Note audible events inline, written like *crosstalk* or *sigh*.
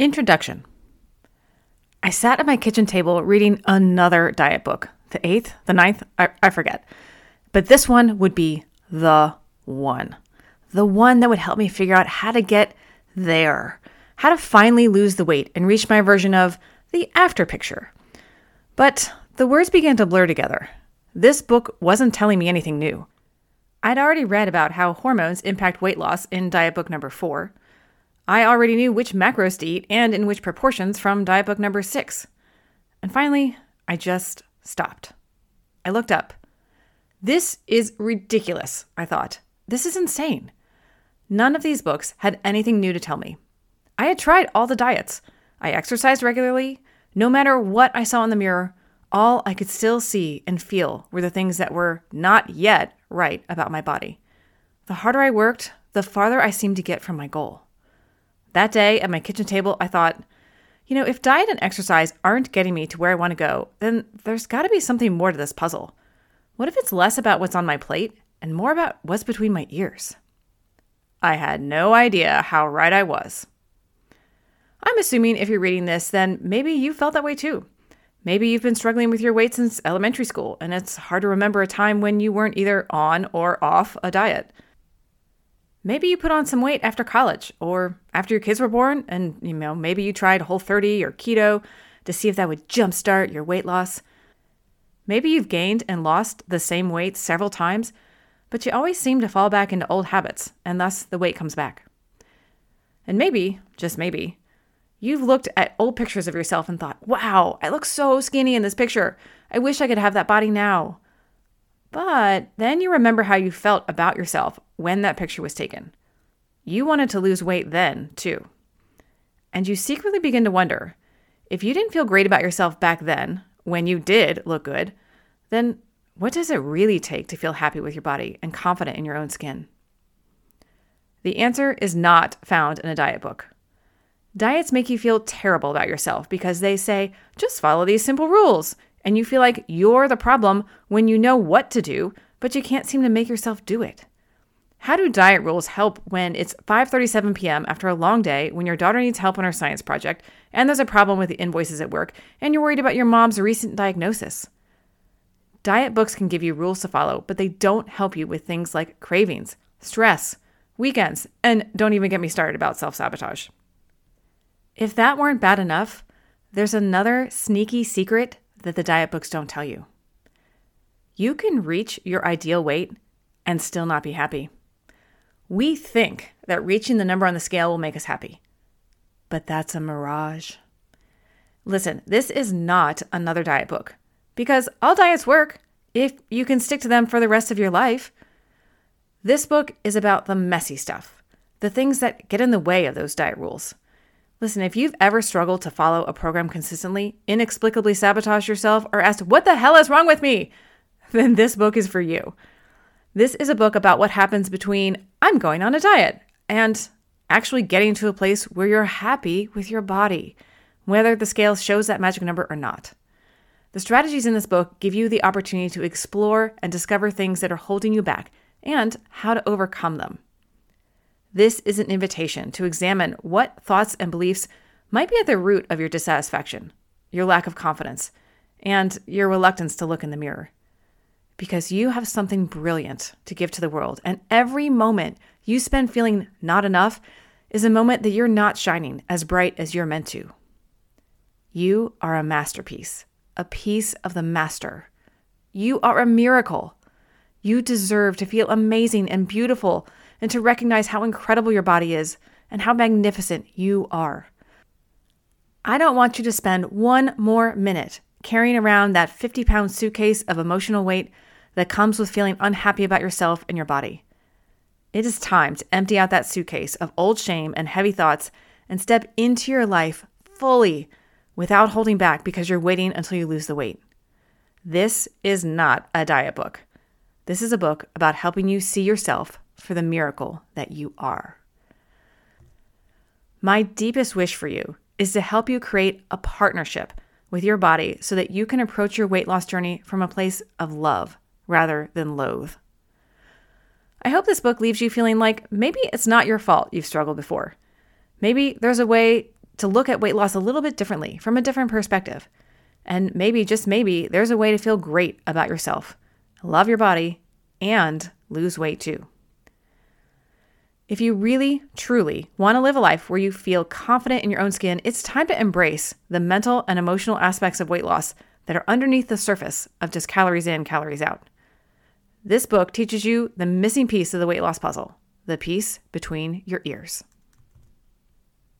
Introduction I sat at my kitchen table reading another diet book. The eighth, the ninth, I, I forget. But this one would be the one. The one that would help me figure out how to get there, how to finally lose the weight and reach my version of the after picture. But the words began to blur together. This book wasn't telling me anything new. I'd already read about how hormones impact weight loss in diet book number four. I already knew which macros to eat and in which proportions from diet book number six. And finally, I just stopped. I looked up. This is ridiculous, I thought. This is insane. None of these books had anything new to tell me. I had tried all the diets. I exercised regularly. No matter what I saw in the mirror, all I could still see and feel were the things that were not yet right about my body. The harder I worked, the farther I seemed to get from my goal. That day at my kitchen table, I thought, you know, if diet and exercise aren't getting me to where I want to go, then there's got to be something more to this puzzle. What if it's less about what's on my plate and more about what's between my ears? I had no idea how right I was. I'm assuming if you're reading this, then maybe you felt that way too. Maybe you've been struggling with your weight since elementary school, and it's hard to remember a time when you weren't either on or off a diet. Maybe you put on some weight after college or after your kids were born, and you know, maybe you tried Whole 30 or keto to see if that would jumpstart your weight loss. Maybe you've gained and lost the same weight several times, but you always seem to fall back into old habits, and thus the weight comes back. And maybe, just maybe, you've looked at old pictures of yourself and thought, wow, I look so skinny in this picture. I wish I could have that body now. But then you remember how you felt about yourself when that picture was taken. You wanted to lose weight then, too. And you secretly begin to wonder if you didn't feel great about yourself back then, when you did look good, then what does it really take to feel happy with your body and confident in your own skin? The answer is not found in a diet book. Diets make you feel terrible about yourself because they say, just follow these simple rules and you feel like you're the problem when you know what to do, but you can't seem to make yourself do it. How do diet rules help when it's 5:37 p.m. after a long day when your daughter needs help on her science project and there's a problem with the invoices at work and you're worried about your mom's recent diagnosis? Diet books can give you rules to follow, but they don't help you with things like cravings, stress, weekends, and don't even get me started about self-sabotage. If that weren't bad enough, there's another sneaky secret that the diet books don't tell you. You can reach your ideal weight and still not be happy. We think that reaching the number on the scale will make us happy, but that's a mirage. Listen, this is not another diet book because all diets work if you can stick to them for the rest of your life. This book is about the messy stuff, the things that get in the way of those diet rules. Listen, if you've ever struggled to follow a program consistently, inexplicably sabotage yourself, or asked, What the hell is wrong with me? *laughs* then this book is for you. This is a book about what happens between I'm going on a diet and actually getting to a place where you're happy with your body, whether the scale shows that magic number or not. The strategies in this book give you the opportunity to explore and discover things that are holding you back and how to overcome them. This is an invitation to examine what thoughts and beliefs might be at the root of your dissatisfaction, your lack of confidence, and your reluctance to look in the mirror. Because you have something brilliant to give to the world, and every moment you spend feeling not enough is a moment that you're not shining as bright as you're meant to. You are a masterpiece, a piece of the master. You are a miracle. You deserve to feel amazing and beautiful and to recognize how incredible your body is and how magnificent you are. I don't want you to spend one more minute carrying around that 50 pound suitcase of emotional weight that comes with feeling unhappy about yourself and your body. It is time to empty out that suitcase of old shame and heavy thoughts and step into your life fully without holding back because you're waiting until you lose the weight. This is not a diet book. This is a book about helping you see yourself for the miracle that you are. My deepest wish for you is to help you create a partnership with your body so that you can approach your weight loss journey from a place of love rather than loathe. I hope this book leaves you feeling like maybe it's not your fault you've struggled before. Maybe there's a way to look at weight loss a little bit differently from a different perspective. And maybe, just maybe, there's a way to feel great about yourself, love your body, and lose weight too. If you really, truly want to live a life where you feel confident in your own skin, it's time to embrace the mental and emotional aspects of weight loss that are underneath the surface of just calories in, calories out. This book teaches you the missing piece of the weight loss puzzle the piece between your ears.